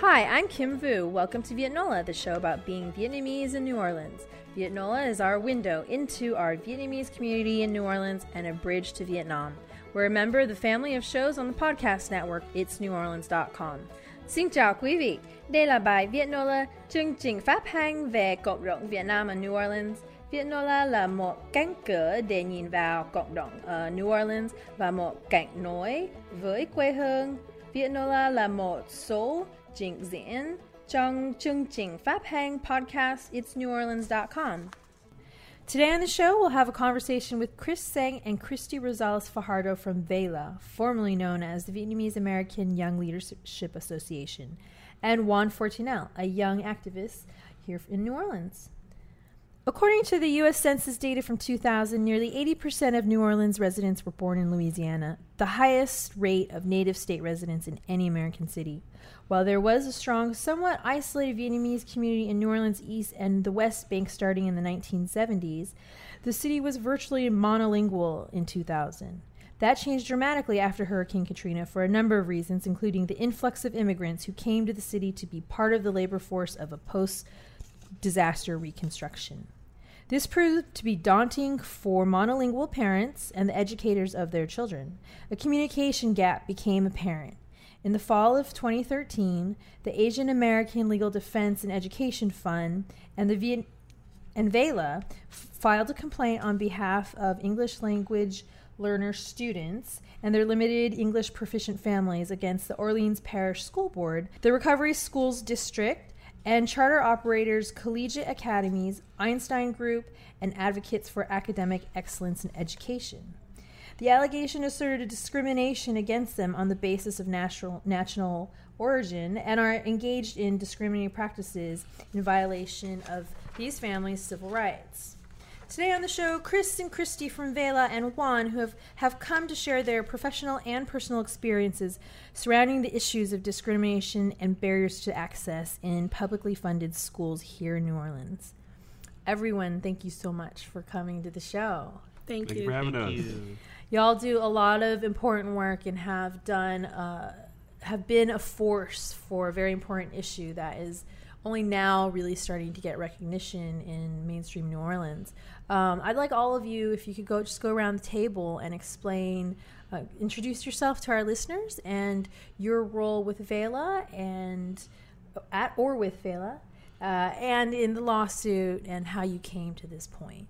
Hi, I'm Kim Vu. Welcome to Vietnola, the show about being Vietnamese in New Orleans. Vietnola is our window into our Vietnamese community in New Orleans and a bridge to Vietnam. We're a member of the family of shows on the podcast network itsneworleans.com. Xin chào quý vị, đây là bài Vietnola, chương trình phát hành về cộng đồng Việt Nam ở New Orleans. Vietnola là một cánh cửa để nhìn vào cộng đồng ở New Orleans và một cảnh nối với quê hương. Vietnola là một số trình diễn trong chương trình phát Hang podcast itsneworleans.com. Today on the show, we'll have a conversation with Chris Sang and Christy Rosales Fajardo from VAYLA, formerly known as the Vietnamese American Young Leadership Association, and Juan Fortunel, a young activist here in New Orleans. According to the U.S. Census data from 2000, nearly 80% of New Orleans residents were born in Louisiana, the highest rate of native state residents in any American city. While there was a strong, somewhat isolated Vietnamese community in New Orleans East and the West Bank starting in the 1970s, the city was virtually monolingual in 2000. That changed dramatically after Hurricane Katrina for a number of reasons, including the influx of immigrants who came to the city to be part of the labor force of a post disaster reconstruction. This proved to be daunting for monolingual parents and the educators of their children. A communication gap became apparent. In the fall of 2013, the Asian American Legal Defense and Education Fund and the Viet- and VELA filed a complaint on behalf of English language learner students and their limited English proficient families against the Orleans Parish School Board, the Recovery Schools District, and charter operators Collegiate Academies, Einstein Group, and Advocates for Academic Excellence in Education. The allegation asserted a discrimination against them on the basis of national, national origin and are engaged in discriminating practices in violation of these families' civil rights. Today on the show, Chris and Christy from VAYLA and Juan, who have, have come to share their professional and personal experiences surrounding the issues of discrimination and barriers to access in publicly funded schools here in New Orleans. Everyone, thank you so much for coming to the show. Thank, Thank you you. for having Thank us. you. Y'all do a lot of important work and have done uh, have been a force for a very important issue that is only now really starting to get recognition in mainstream New Orleans. Um, I'd like all of you, if you could go just go around the table and explain, uh, introduce yourself to our listeners and your role with VAYLA and at or with VAYLA, uh, and in the lawsuit and how you came to this point.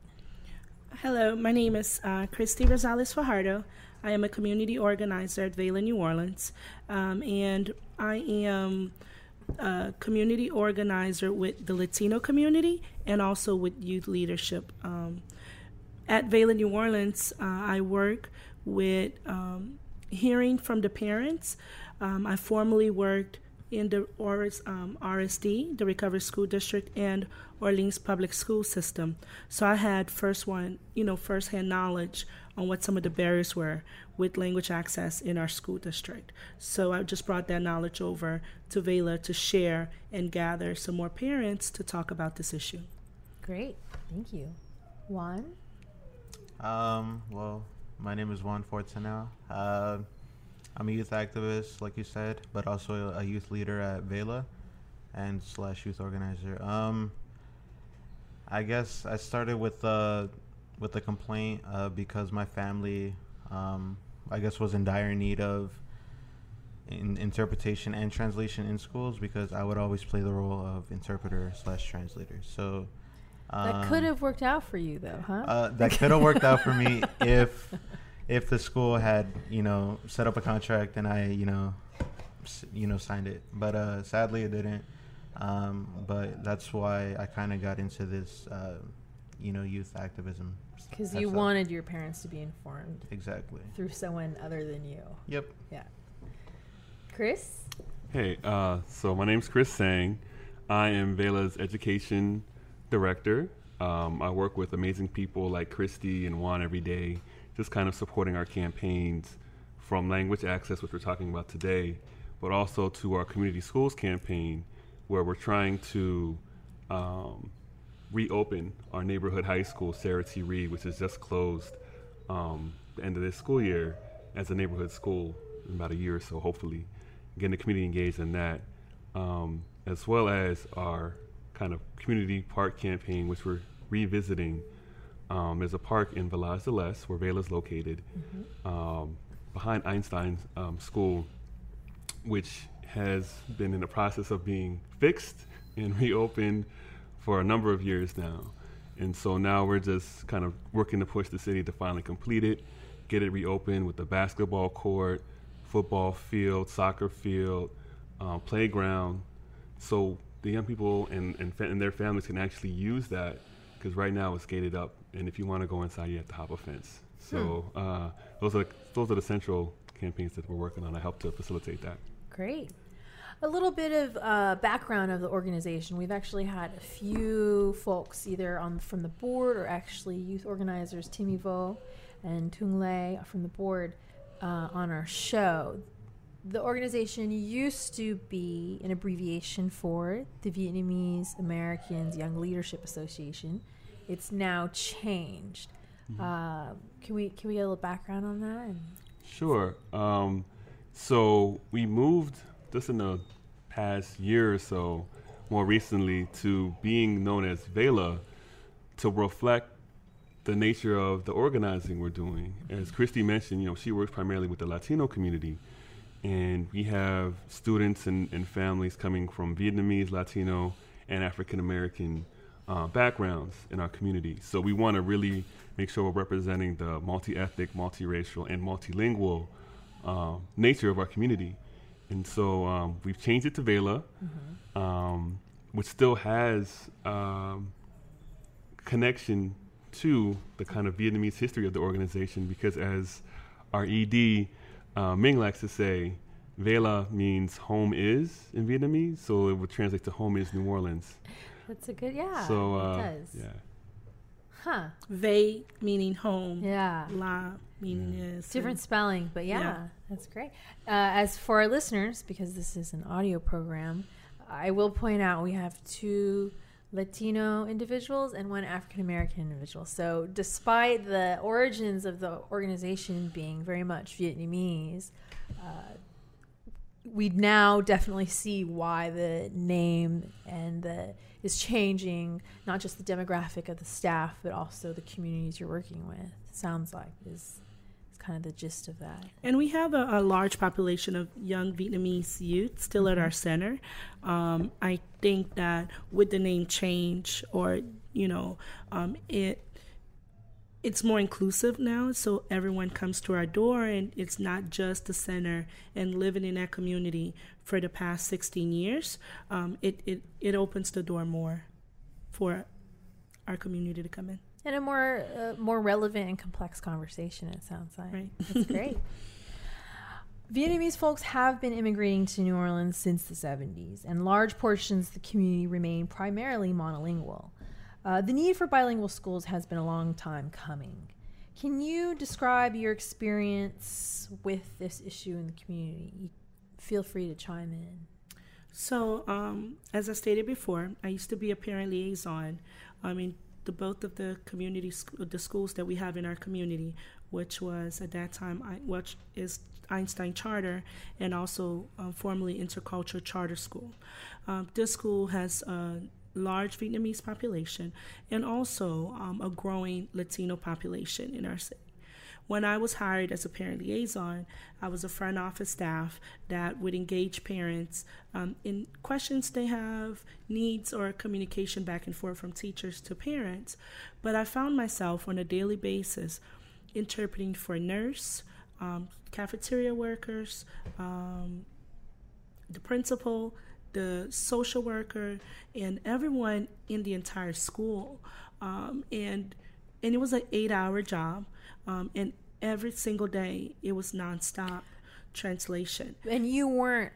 Hello, my name is uh, Christy Rosales Fajardo. I am a community organizer at VAYLA New Orleans, um, and I am community organizer with the Latino community and also with youth leadership. Um, at VAYLA New Orleans, uh, I work with um, hearing from the parents. Um, I formerly worked in the ORS, um, RSD, the Recovery School District, and Orleans Public School System. So I had first one, you know, firsthand knowledge on what some of the barriers were with language access in our school district. So I just brought that knowledge over to VAYLA to share and gather some more parents to talk about this issue. Great, thank you. Juan? Um, well, my name is Juan Fortunel. Uh, I'm a youth activist, like you said, but also a youth leader at VAYLA and slash youth organizer. Um, I guess I started with uh, with the complaint uh, because my family, um, I guess, was in dire need of in interpretation and translation in schools because I would always play the role of interpreter slash translator. So That could um, have worked out for you, though, huh? uh, that could have worked out for me if if the school had you know set up a contract and I you know s- you know signed it. But uh, sadly, it didn't. Um, but that's why I kind of got into this uh, you know youth activism. Because you all. wanted your parents to be informed Exactly. through someone other than you. Yep. Yeah. Chris? Hey, uh, so my name's Chris Sang. I am VAYLA's education director. Um, I work with amazing people like Christy and Juan every day, just kind of supporting our campaigns from language access, which we're talking about today, but also to our community schools campaign, where we're trying to um, reopen our neighborhood high school, Sarah T. Reed, which is just closed um, the end of this school year as a neighborhood school in about a year or so, hopefully. Getting the community engaged in that. um, as well as our kind of community park campaign, which we're revisiting. Um, there's a park in Village de l'Est where VAYLA is located, um, behind Einstein um, School, which has been in the process of being fixed and reopened for a number of years now. And so now we're just kind of working to push the city to finally complete it, get it reopened with the basketball court, football field, soccer field, uh, playground. So the young people and, and, fa- and their families can actually use that because right now it's gated up. And if you want to go inside, you have to hop a fence. So uh, those are those are the central campaigns that we're working on. I help to facilitate that. Great. A little bit of uh, background of the organization. We've actually had a few folks either on from the board or actually youth organizers Timmy Vo and Tung Le from the board uh, on our show. The organization used to be an abbreviation for the Vietnamese Americans Young Leadership Association. It's now changed. Uh, can we can we get a little background on that? Sure. Um, so we moved just in the past year or so, more recently, to being known as VAYLA to reflect the nature of the organizing we're doing. As Christy mentioned, you know, she works primarily with the Latino community. And we have students and, and families coming from Vietnamese, Latino, and African American uh, backgrounds in our community. So we want to really make sure we're representing the multi ethnic, multiracial, and multilingual uh, nature of our community. And so um, we've changed it to VAYLA, um, which still has um, connection to the kind of Vietnamese history of the organization because, as our ED uh, Minh likes to say, VAYLA means home is in Vietnamese, so it would translate to home is New Orleans. that's a good yeah. so it uh, does. yeah, Huh. Ve meaning home. Yeah. La meaning is Different spelling, but yeah, Yeah. that's great. Uh, as for our listeners, because this is an audio program, I will point out we have two Latino individuals and one African American individual. So, despite the origins of the organization being very much Vietnamese, uh, we now definitely see why the name and the is changing not just the demographic of the staff but also the communities you're working with sounds like is is kind of the gist of that And we have a, a large population of young Vietnamese youth still at our center. Um, I think that with the name change, or you know, um, it it's more inclusive now. So everyone comes to our door, and it's not just the center and living in that community for the past 16 years. Um, it, it it opens the door more for our community to come in. And a more uh, more relevant and complex conversation it sounds like Right. that's great Vietnamese folks have been immigrating to New Orleans since the 70s, and large portions of the community remain primarily monolingual. Uh, the need for bilingual schools has been a long time coming. Can you describe your experience with this issue in the community? Feel free to chime in. So, um, as I stated before, I used to be a parent liaison. I mean, the both of the community, sc- the schools that we have in our community, which was at that time, which is Einstein Charter, and also um, formerly Intercultural Charter School. Um, this school has a large Vietnamese population and also um, a growing Latino population in our city. When I was hired as a parent liaison, I was a front office staff that would engage parents um, in questions they have, needs, or communication back and forth from teachers to parents. But I found myself on a daily basis interpreting for nurse, um, cafeteria workers, um, the principal, the social worker, and everyone in the entire school. Um, and and it was an eight-hour job, um, and every single day it was nonstop translation. And you weren't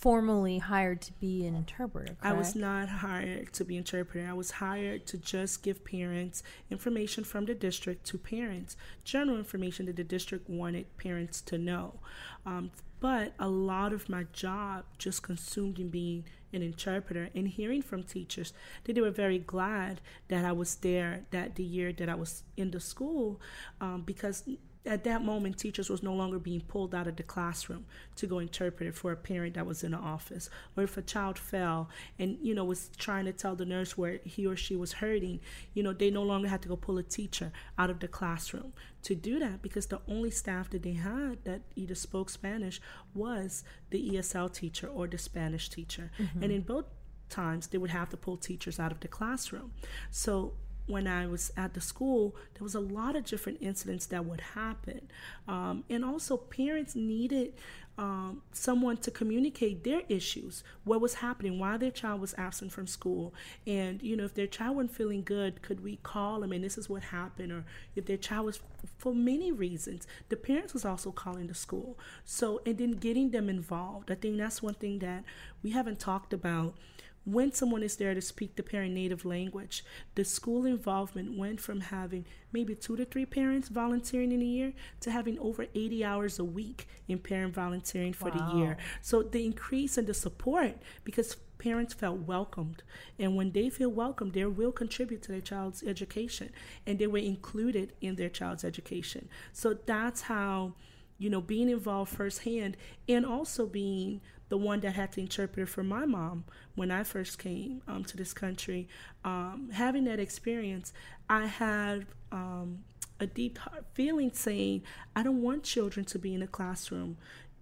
formally hired to be an interpreter, I was not hired to be an interpreter. I was hired to just give parents information from the district to parents, general information that the district wanted parents to know. Um, But a lot of my job just consumed in being an interpreter and hearing from teachers that they were very glad that I was there that the year that I was in the school um, because at that moment teachers was no longer being pulled out of the classroom to go interpret it for a parent that was in the office. Or if a child fell and you know was trying to tell the nurse where he or she was hurting you know they no longer had to go pull a teacher out of the classroom to do that because the only staff that they had that either spoke spanish was the esl teacher or the spanish teacher. Mm-hmm. and in both times they would have to pull teachers out of the classroom. So when I was at the school, there was a lot of different incidents that would happen. Um, and also, parents needed um, someone to communicate their issues, what was happening, why their child was absent from school. And, you know, if their child wasn't feeling good, could we call them and this is what happened? Or if their child was, for many reasons, the parents was also calling the school. So, and then getting them involved. I think that's one thing that we haven't talked about when someone is there to speak the parent native language, the school involvement went from having maybe two to three parents volunteering in a year to having over 80 hours a week in parent volunteering for wow. the year. So the increase in the support because parents felt welcomed. And when they feel welcomed, they will contribute to their child's education and they were included in their child's education. So that's how, you know, being involved firsthand and also being the one that had to interpret for my mom when I first came um, to this country. Um, having that experience, I had um, a deep feeling saying, I don't want children to be in a classroom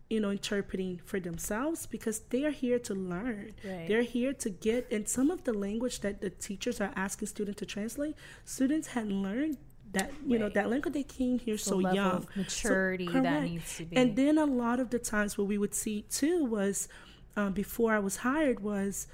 you know interpreting for themselves because they are here to learn right. they're here to get and some of the language that the teachers are asking students to translate students had learned that you right. know that language they came here so young. Maturity so, that needs to be. And then a lot of the times what we would see too was um, before i was hired was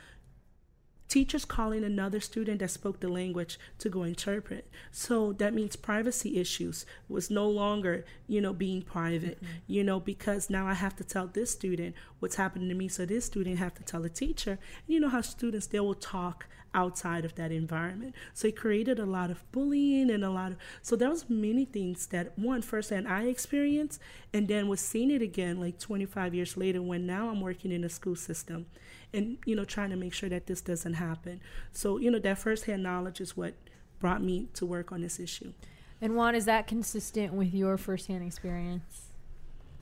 teachers calling another student that spoke the language to go interpret. So that means privacy issues was no longer you know being private mm-hmm. you know because now i have to tell this student what's happening to me. So this student have to tell a teacher. And you know how students they will talk outside of that environment. So it created a lot of bullying and a lot of so there was many things that one firsthand i experienced and then was seeing it again like 25 years later when now i'm working in a school system and you know trying to make sure that this doesn't happen. So you know that firsthand knowledge is what brought me to work on this issue. And juan is that consistent with your firsthand experience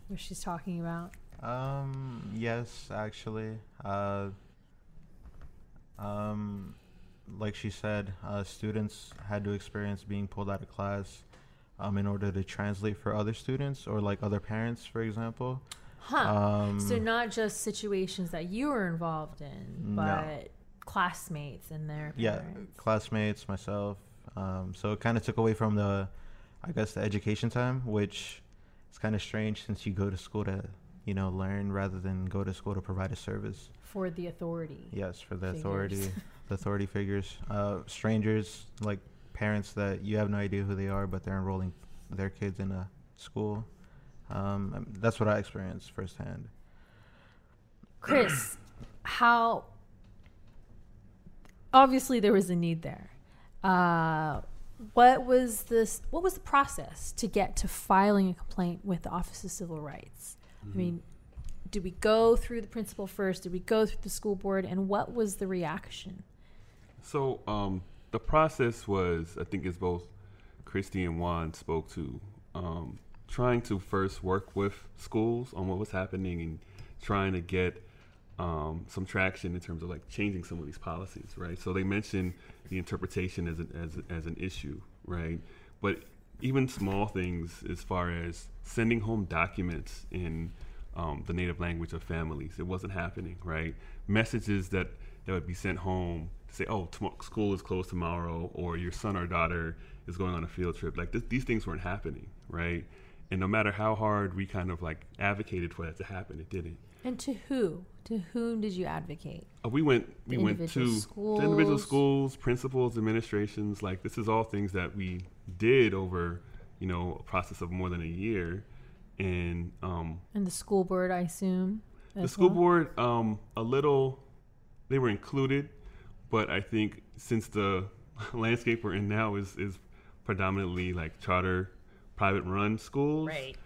what she's talking about? Um yes actually. Uh um like she said uh, students had to experience being pulled out of class um, in order to translate for other students or like other parents for example Huh. Um, so not just situations that you were involved in, but no. classmates and their yeah, classmates, myself. Um, so it kind of took away from the, I guess, the education time, which is kind of strange since you go to school to, you know, learn rather than go to school to provide a service for the authority. Yes, for the figures. authority, authority figures, uh, strangers like parents that you have no idea who they are, but they're enrolling their kids in a school. Um, that's what I experienced firsthand. Chris, how obviously there was a need there. Uh, what was this? What was the process to get to filing a complaint with the Office of Civil Rights? Mm-hmm. I mean, did we go through the principal first? Did we go through the school board? And what was the reaction? So um, the process was, I think, as both Christy and Juan spoke to. Um, trying to first work with schools on what was happening and trying to get um, some traction in terms of like changing some of these policies, right? So they mentioned the interpretation as an, as, as an issue, right? But even small things as far as sending home documents in um, the native language of families, it wasn't happening, right? Messages that, that would be sent home say, oh, tom- school is closed tomorrow, or your son or daughter is going on a field trip. Like th- these things weren't happening, right? And no matter how hard we kind of like advocated for that to happen, it didn't. And to who? To whom did you advocate? Uh, we went. We went to, schools. to individual schools, principals, administrations. Like this is all things that we did over, you know, a process of more than a year, and um. And the school board, I assume. The school well? board, um, a little, they were included, but I think since the landscape we're in now is is predominantly like charter private run schools. Right.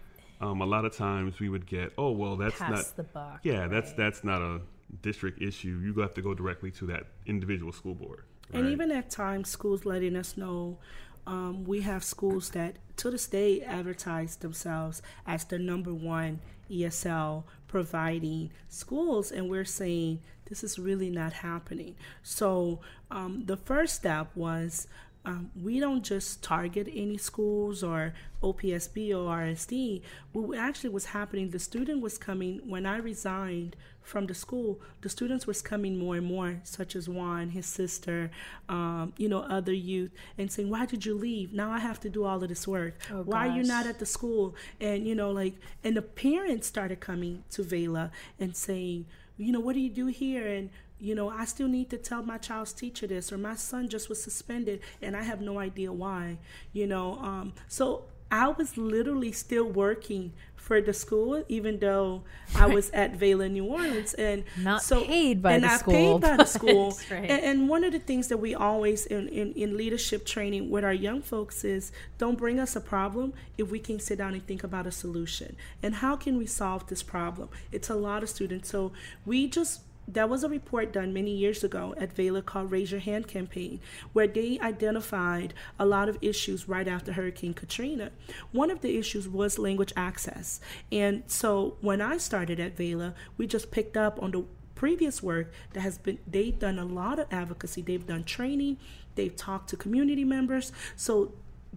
um, a lot of times we would get, oh well, that's Pass not the buck. yeah, that's right. that's not a district issue. You have to go directly to that individual school board. And even at times, schools letting us know um, we have schools that to this day advertise themselves as the number one ESL providing schools, and we're saying this is really not happening. So um, the first step was. Um, we don't just target any schools or OPSB or RSD. What actually was happening, the student was coming when I resigned from the school. The students was coming more and more, such as Juan, his sister, um, you know, other youth, and saying, "Why did you leave? Now I have to do all of this work. Oh, Why are you not at the school?" And you know, like, and the parents started coming to VAYLA and saying, "You know, what do you do here?" and you know, I still need to tell my child's teacher this, or my son just was suspended and I have no idea why, you know. Um, so I was literally still working for the school, even though I was at VAYLA, New Orleans, and Not so, paid by and the I school, paid by the school. right. And, and one of the things that we always in, in, in leadership training with our young folks is don't bring us a problem if we can sit down and think about a solution. And how can we solve this problem? It's a lot of students. So we just that was a report done many years ago at VAYLA called Raise Your Hand campaign, where they identified a lot of issues right after Hurricane Katrina. One of the issues was language access. And so when I started at VAYLA, we just picked up on the previous work that has been they've done a lot of advocacy they've done training they've talked to community members so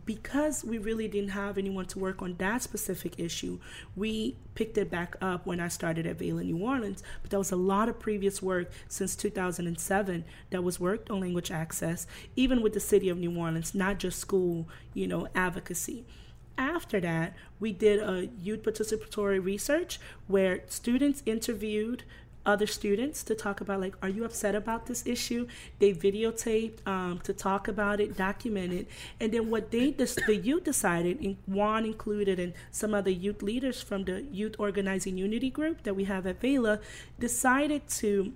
because we really didn't have anyone to work on that specific issue, we picked it back up when I started at VAYLA New Orleans. But there was a lot of previous work since 2007 that was worked on language access, even with the city of New Orleans, not just school, you know, advocacy. After that, we did a youth participatory research where students interviewed other students to talk about like are you upset about this issue they videotaped um, to talk about it document it and then what they the youth decided and juan included and some other youth leaders from the youth organizing unity group that we have at VAYLA decided to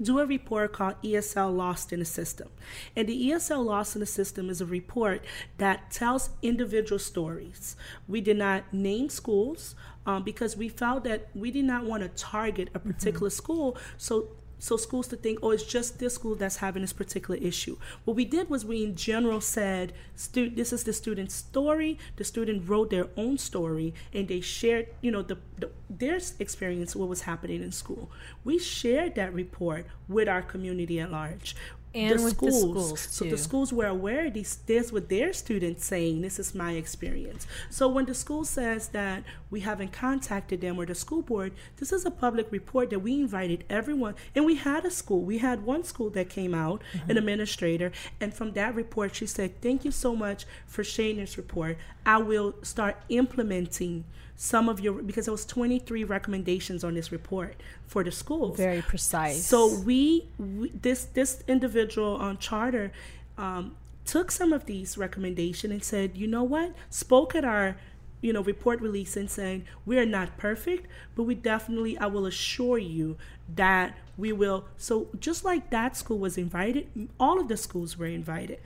do a report called ESL Lost in the System. And the ESL Lost in the System is a report that tells individual stories. We did not name schools um, because we felt that we did not want to target a particular school. So so schools to think, oh, it's just this school that's having this particular issue. What we did was we in general said, stu- this is the student's story. The student wrote their own story and they shared, you know, the, the their experience, what was happening in school. We shared that report with our community at large. And with the schools, so the schools were aware of these this with their students saying this is my experience. So when the school says that we haven't contacted them or the school board this is a public report that we invited everyone. And we had a school. We had one school that came out Mm-hmm. an administrator. And from that report she said thank you so much for sharing this report. I will start implementing some of your because there was 23 recommendations on this report for the schools Very precise. so we, we this this individual on charter um, took some of these recommendations and said, you know what, spoke at our you know report release and saying we are not perfect, but we definitely I will assure you that we will. So just like that school was invited, all of the schools were invited,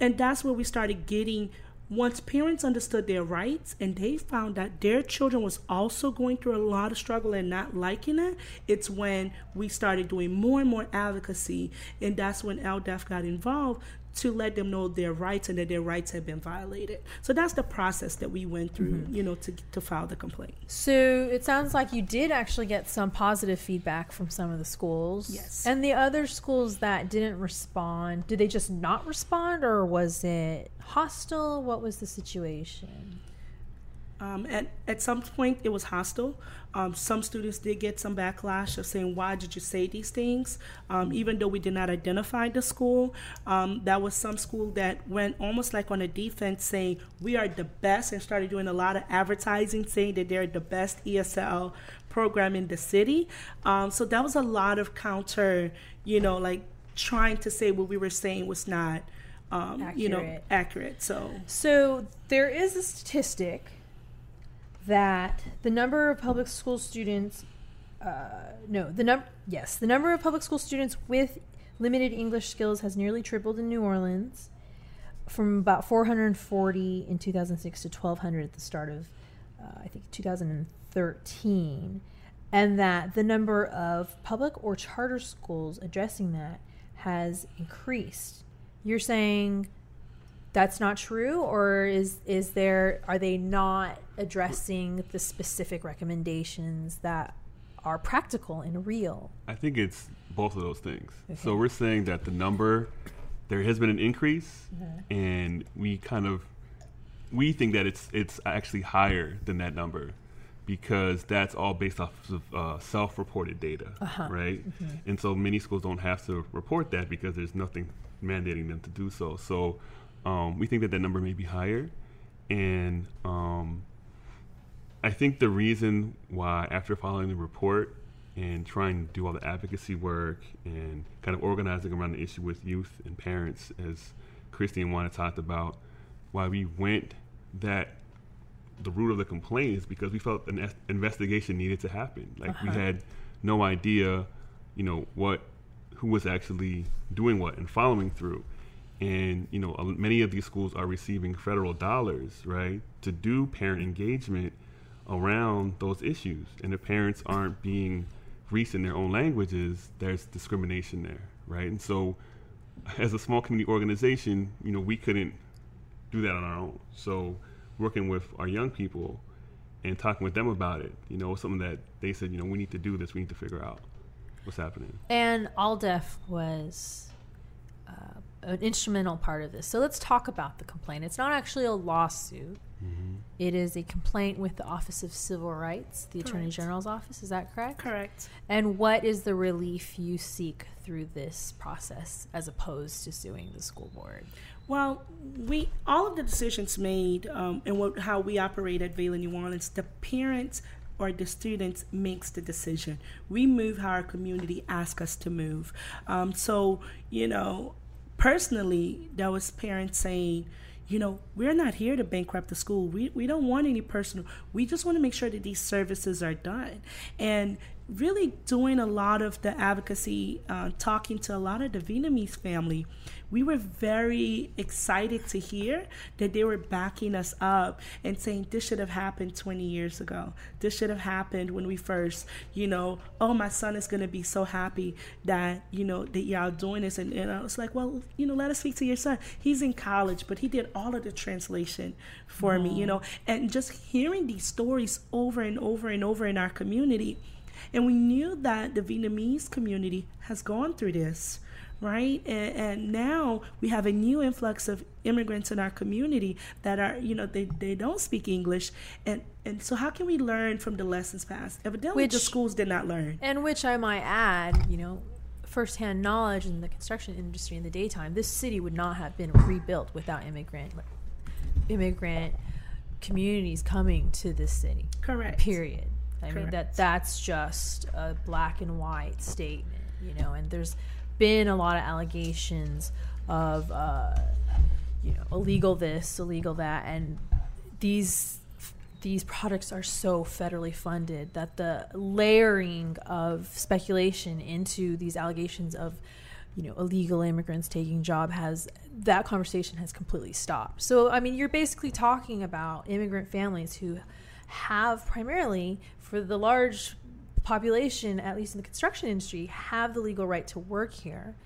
and that's where we started getting once parents understood their rights and they found that their children was also going through a lot of struggle and not liking it it's when we started doing more and more advocacy and that's when AALDEF got involved to let them know their rights and that their rights have been violated so that's the process that we went through mm-hmm. you know to, to file the complaint So it sounds like you did actually get some positive feedback from some of the schools. Yes. And the other schools that didn't respond, did they just not respond or was it hostile? What was the situation? Um, at, at some point, it was hostile. Um, some students did get some backlash of saying, Why did you say these things? Um, even though we did not identify the school, um, that was some school that went almost like on a defense saying, We are the best, and started doing a lot of advertising saying that they're the best ESL program in the city. Um, so that was a lot of counter, you know, like trying to say what we were saying was not, um, you know, Accurate. accurate. So. So there is a statistic that the number of public school students, uh, no, the number, yes, the number of public school students with limited English skills has nearly tripled in New Orleans, from about 440 in 2006 to 1,200 at the start of uh, I think 2013, and that the number of public or charter schools addressing that has increased. You're saying that's not true, or is is there are they not addressing the specific recommendations that are practical and real? I think it's both of those things. Okay. So we're saying that the number there has been an increase, Mm-hmm. and we kind of we think that it's it's actually higher than that number because that's all based off of uh, self-reported data, Uh-huh. right? And so many schools don't have to report that because there's nothing mandating them to do so. So um, we think that that number may be higher, and um, I think the reason why, after following the report and trying to do all the advocacy work and kind of organizing around the issue with youth and parents, as Christy and Juana talked about, why we went that the root of the complaint is because we felt an es- investigation needed to happen. Like we Uh-huh. had no idea, you know, what who was actually doing what and following through. And you know, many of these schools are receiving federal dollars, right, to do parent engagement around those issues. And if parents aren't being reached in their own languages, there's discrimination there, right? And so, as a small community organization, you know, we couldn't do that on our own. So, working with our young people and talking with them about it, you know, something that they said, you know, we need to do this. We need to figure out what's happening. And AALDEF was an instrumental part of this. So let's talk about the complaint. It's not actually a lawsuit. It is a complaint with the Office of Civil Rights, the Attorney General's office. Is that correct? Correct. And what is the relief you seek through this process as opposed to suing the school board? Well, we all of the decisions made um, and what, how we operate at VAYLA New Orleans, the parents or the students makes the decision. We move how our community asks us to move. Um, so, you know, personally, there was parents saying, you know, we're not here to bankrupt the school. We, we don't want any personal. We just want to make sure that these services are done. And really doing a lot of the advocacy, uh, talking to a lot of the Vietnamese family, we were very excited to hear that they were backing us up and saying this should have happened 20 years ago. This should have happened when we first, you know, oh, my son is going to be so happy that, you know, that y'all doing this. And, and I was like, well, you know, let us speak to your son. He's in college, but he did all of the translation for me, you know, and just hearing these stories over and over and over in our community. And we knew that the Vietnamese community has gone through this right? And, and now we have a new influx of immigrants in our community that are you know they, they don't speak english. And and so how can we learn from the lessons past evidently the schools did not learn. And which I might add, you know, firsthand knowledge in the construction industry in the daytime, this city would not have been rebuilt without immigrant immigrant communities coming to this city. correct. Period. I mean that that's just a black and white statement, you know. And there's been a lot of allegations of, uh, you know, illegal this, illegal that, and these these products are so federally funded that the layering of speculation into these allegations of you know illegal immigrants taking job has that conversation has completely stopped so i mean you're basically talking about immigrant families who have primarily for the large population at least in the construction industry have the legal right to work here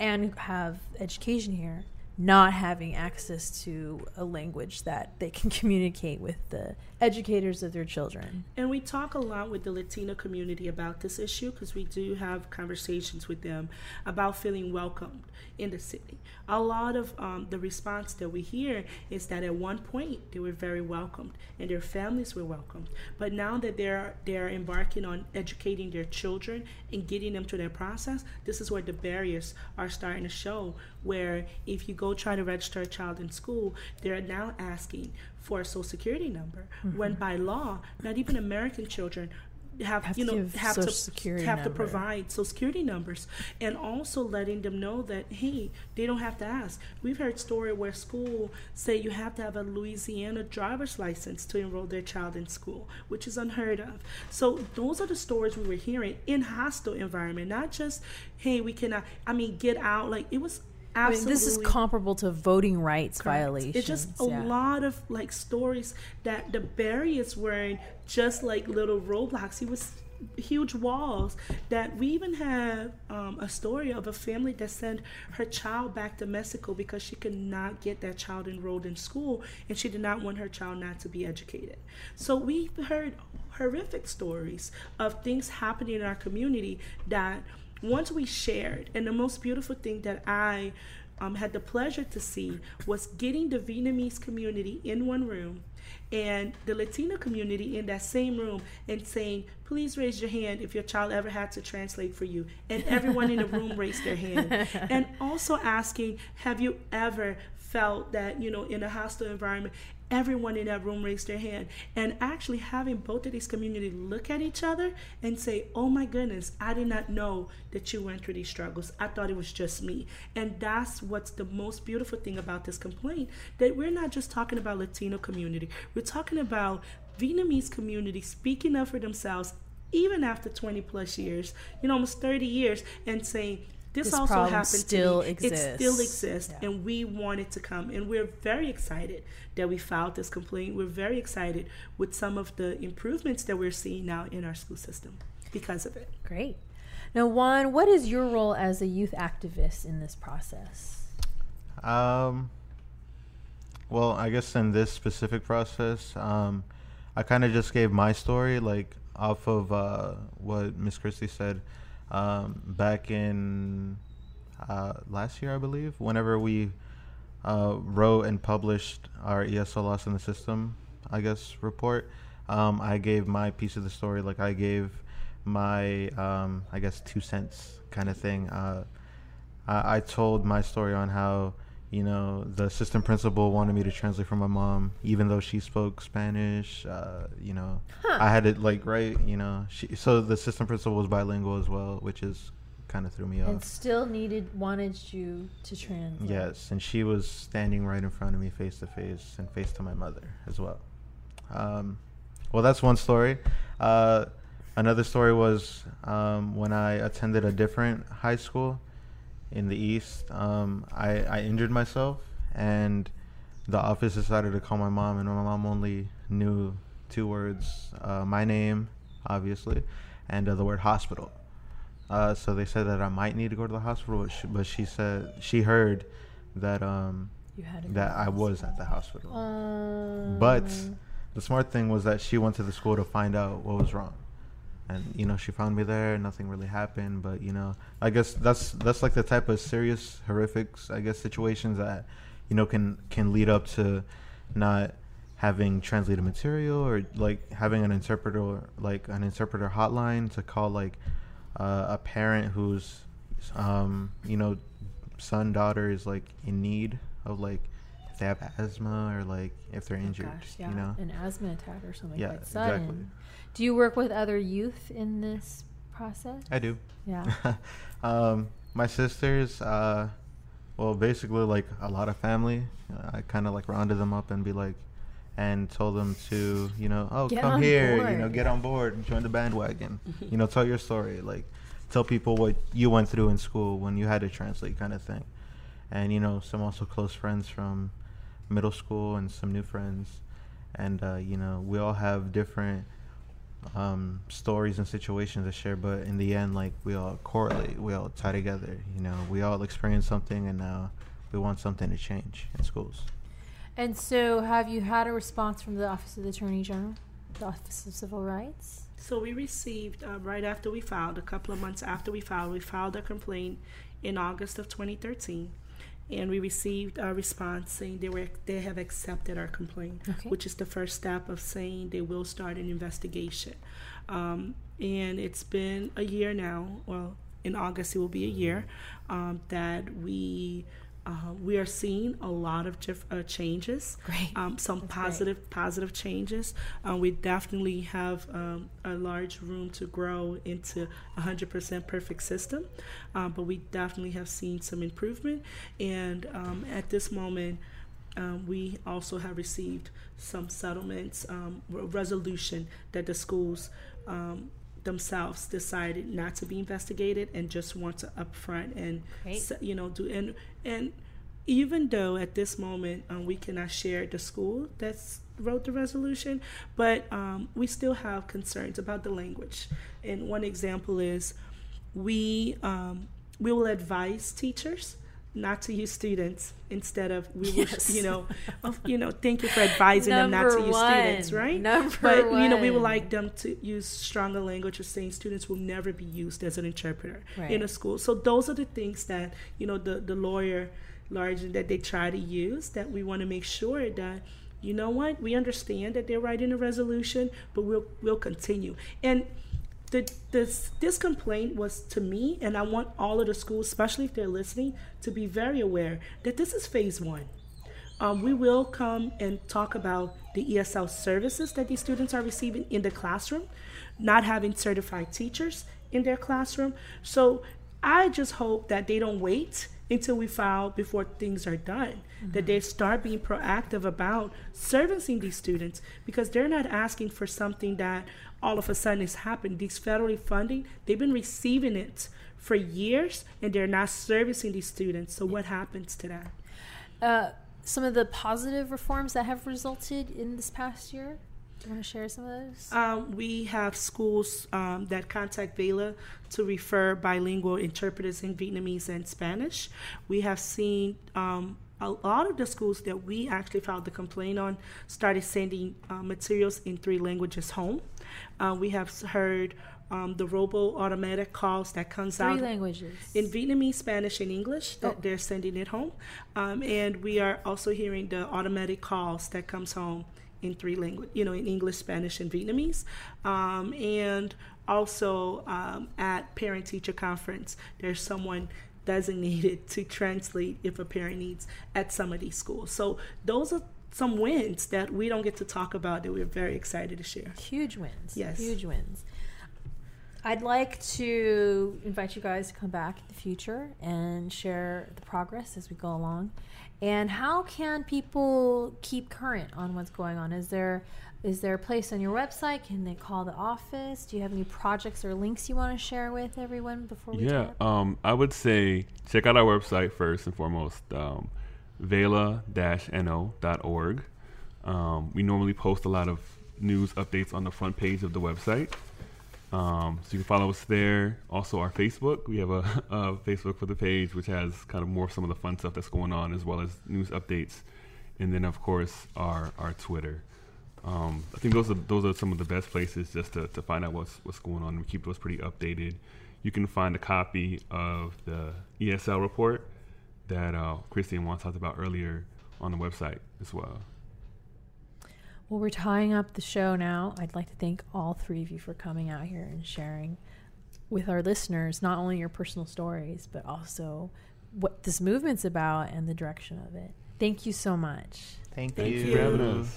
and have education here not having access to a language that they can communicate with the educators of their children. And we talk a lot with the Latino community about this issue because we do have conversations with them about feeling welcomed in the city. A lot of um, the response that we hear is that at one point they were very welcomed and their families were welcomed, but now that they're they're embarking on educating their children and getting them through their process, this is where the barriers are starting to show. Where if you go try to register a child in school, they're now asking for a social security number when by law not even american children have, Have you know have to have to provide social security numbers and also letting them know that hey they don't have to ask. We've heard story where school say you have to have a louisiana driver's license to enroll their child in school which is unheard of. So those are the stories we were hearing in hostile environment not just hey we cannot i mean get out like it was I mean, this is comparable to voting rights Correct. violations. It's just a yeah. lot of like stories that the barriers were just like little roadblocks. He was huge walls that we even have um, a story of a family that sent her child back to Mexico because she could not get that child enrolled in school and she did not want her child not to be educated. So we've heard horrific stories of things happening in our community that once we shared and the most beautiful thing that I um, had the pleasure to see was getting the Vietnamese community in one room and the Latino community in that same room and saying, please raise your hand if your child ever had to translate for you. And everyone in the room raised their hand. And also asking, have you ever felt that, you know, in a hostile environment, everyone in that room raised their hand. And actually having both of these communities look at each other and say oh my goodness i did not know that you went through these struggles. I thought it was just me. And that's what's the most beautiful thing about this complaint that we're not just talking about latino community. We're talking about vietnamese community speaking up for themselves even after 20 plus years you know almost 30 years and saying this, This also problem happened still to me. It still exists. exists, Yeah. and we want it to come. And we're very excited that we filed this complaint. We're very excited with some of the improvements that we're seeing now in our school system because of it. Great. Now, Juan, what is your role as a youth activist in this process? Um, well, I guess in this specific process, um, I kind of just gave my story, like off of uh, what Miss Christy said um, back in uh, last year, I believe. Whenever we uh, wrote and published our ESL loss in the system, I guess report, um, I gave my piece of the story. Like I gave my, um, I guess, two cents kind of thing. Uh, I, I told my story on how you know the assistant principal wanted me to translate for my mom even though she spoke spanish uh, you know. Huh. i had it like right you know. She so the assistant principal was bilingual as well which is kind of threw me And off. still needed wanted you to translate. yes and she was standing right in front of me face to face and face to my mother as well. Um, well that's one story. Uh, another story was um, when i attended a different high school in the east um, I, I injured myself and the office decided to call my mom and my mom only knew two words uh, my name obviously and uh, the word hospital. Uh, so they said that i might need to go to the hospital but she, but she said she heard that um, You had to that i was at the hospital. Um, but the smart thing was that she went to the school to find out what was wrong and you know she found me there nothing really happened but you know i guess that's that's like the type of serious horrific i guess situations that you know can can lead up to not having translated material or like having an interpreter like an interpreter hotline to call like uh, a parent whose um you know son daughter is like in need of like if they have asthma or like if they're oh injured gosh, yeah, you know an asthma attack or something Yeah, quite sudden. exactly. Do you work with other youth in this process? i do Yeah. um, my sisters, uh, well, basically like a lot of family. I kind of like rounded them up and be like, and told them to, you know, oh, Get come here, you know, get on board and join the bandwagon. you know, tell your story, like, tell people what you went through in school when you had to translate, kind of thing. And you know, some also close friends from middle school and some new friends, and uh, you know, we all have different um, stories and situations to share, but in the end, like we all correlate, we all tie together. You know, we all experience something, and now we want something to change in schools. And so, have you had a response from the Office of the Attorney General, the Office of Civil Rights? So we received uh, right after we filed, a couple of months after we filed, we filed a complaint in August of 2013, and we received a response saying they were they have accepted our complaint, Okay. which is the first step of saying they will start an investigation. Um, and it's been a year now. Well, in August it will be a year um, that we. Uh, we are seeing a lot of diff- uh, changes um, some That's great. positive positive changes. Uh, we definitely have um, a large room to grow into a hundred percent perfect system, um, but we definitely have seen some improvement. And um, at this moment, um, we also have received some settlements, um, resolution that the schools. Themselves decided not to be investigated and just want to upfront and Great. you know do and and even though at this moment um, we cannot share the school that's wrote the resolution, but um, we still have concerns about the language. And one example is we um, we will advise teachers not to use students instead of we will Yes. you know of, you know thank you for advising them not to use students right? Number but you know we would like them to use stronger language of saying students will never be used as an interpreter in a school. So those are the things that you know the the lawyer largely that they try to use that we want to make sure that you know what we understand that they're writing a resolution but we'll we'll continue. And the, this this complaint was to me, and I want all of the schools, especially if they're listening, to be very aware that this is phase one. Um, we will come and talk about the ESL services that these students are receiving in the classroom, not having certified teachers in their classroom. So I just hope that they don't wait until we file before things are done, that they start being proactive about servicing these students because they're not asking for something that all of a sudden has happened. These federally funding, they've been receiving it for years and they're not servicing these students. So what happens to that? Uh, some of the positive reforms that have resulted in this past year. Do you want to share some of those? Um, we have schools um, that contact VAYLA to refer bilingual interpreters in Vietnamese and Spanish. We have seen um, a lot of the schools that we actually filed the complaint on started sending uh, materials in three languages home. Uh, we have heard um, the robo automatic calls that comes Three out languages. in Vietnamese, Spanish, and English that Oh. they're sending it home, um, and we are also hearing the automatic calls that comes home in three language, you know, in English, Spanish, and Vietnamese, um, and also um, at parent-teacher conference, there's someone designated to translate if a parent needs at some of these schools. So those are some wins that we don't get to talk about that we're very excited to share. Huge wins. Yes. Huge wins. I'd like to invite you guys to come back in the future and share the progress as we go along. And how can people keep current on what's going on? Is there is there a place on your website? Can they call the office? Do you have any projects or links you want to share with everyone before we Yeah, um, I would say check out our website first and foremost, um, vayla-no.org. Um, we normally post a lot of news updates on the front page of the website. Um, so you can follow us there. Also, our Facebook. We have a, a Facebook for the page, which has kind of more some of the fun stuff that's going on, as well as news updates. And then, of course, our our Twitter. Um, I think those are those are some of the best places just to, to find out what's what's going on. We keep those pretty updated. You can find a copy of the ESL report that uh, Christian Juan talked about earlier on the website as well. Well, we're tying up the show now. I'd like to thank all three of you for coming out here and sharing with our listeners not only your personal stories, but also what this movement's about and the direction of it. Thank you so much. Thank, Thank you. you. for having us.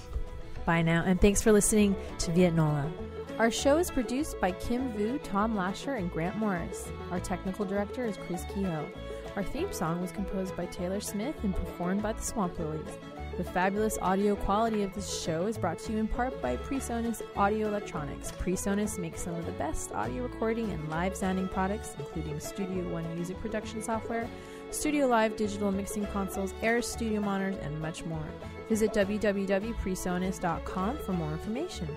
Bye now, and thanks for listening to Vietnola. Our show is produced by Kim Vu, Tom Lasher, and Grant Morris. Our technical director is Chris Kehoe. Our theme song was composed by Taylor Smith and performed by the Swamp Lilies. The fabulous audio quality of this show is brought to you in part by PreSonus Audio Electronics. PreSonus makes some of the best audio recording and live sounding products, including Studio One music production software, Studio Live digital mixing consoles, Eris studio monitors, and much more. Visit www.presonus.com for more information.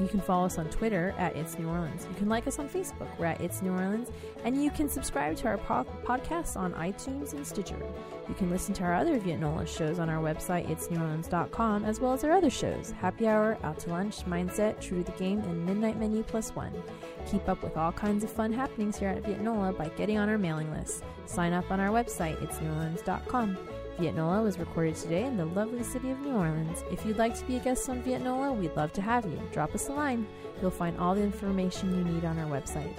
You can follow us on Twitter at It's New Orleans. You can like us on Facebook. We're at It's New Orleans. And you can subscribe to our po- podcasts on iTunes and Stitcher. You can listen to our other Vietnola shows on our website, itsneworleans.com, as well as our other shows Happy Hour, Out to Lunch, Mindset, True to the Game, and Midnight Menu Plus One. Keep up with all kinds of fun happenings here at Vietnola by getting on our mailing list. Sign up on our website, itsneworleans.com. Vietnola was recorded today in the lovely city of New Orleans. If you'd like to be a guest on Vietnola, we'd love to have you. Drop us a line. You'll find all the information you need on our website.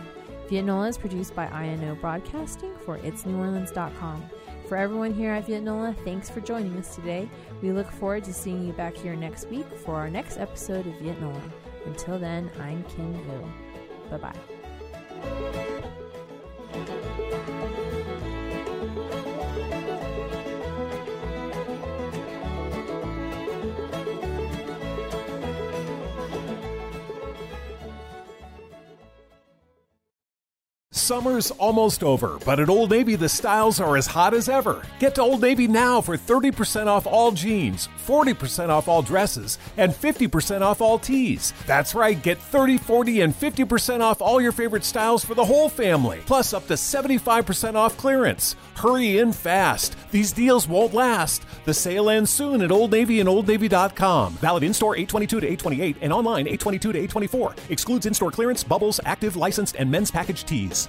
Vietnola is produced by INO Broadcasting for itsneworleans.com. For everyone here at Vietnola, thanks for joining us today. We look forward to seeing you back here next week for our next episode of Vietnola. Until then, I'm Kim Vu. Bye bye. Summer's almost over, but at Old Navy the styles are as hot as ever. Get to Old Navy now for 30% off all jeans, 40% off all dresses, and 50% off all tees. That's right, get 30, 40, and 50% off all your favorite styles for the whole family, plus up to 75% off clearance. Hurry in fast. These deals won't last. The sale ends soon at Old Navy and OldNavy.com. Valid in store 822 to 828 and online 822 to 824. Excludes in store clearance, bubbles, active, licensed, and men's package tees.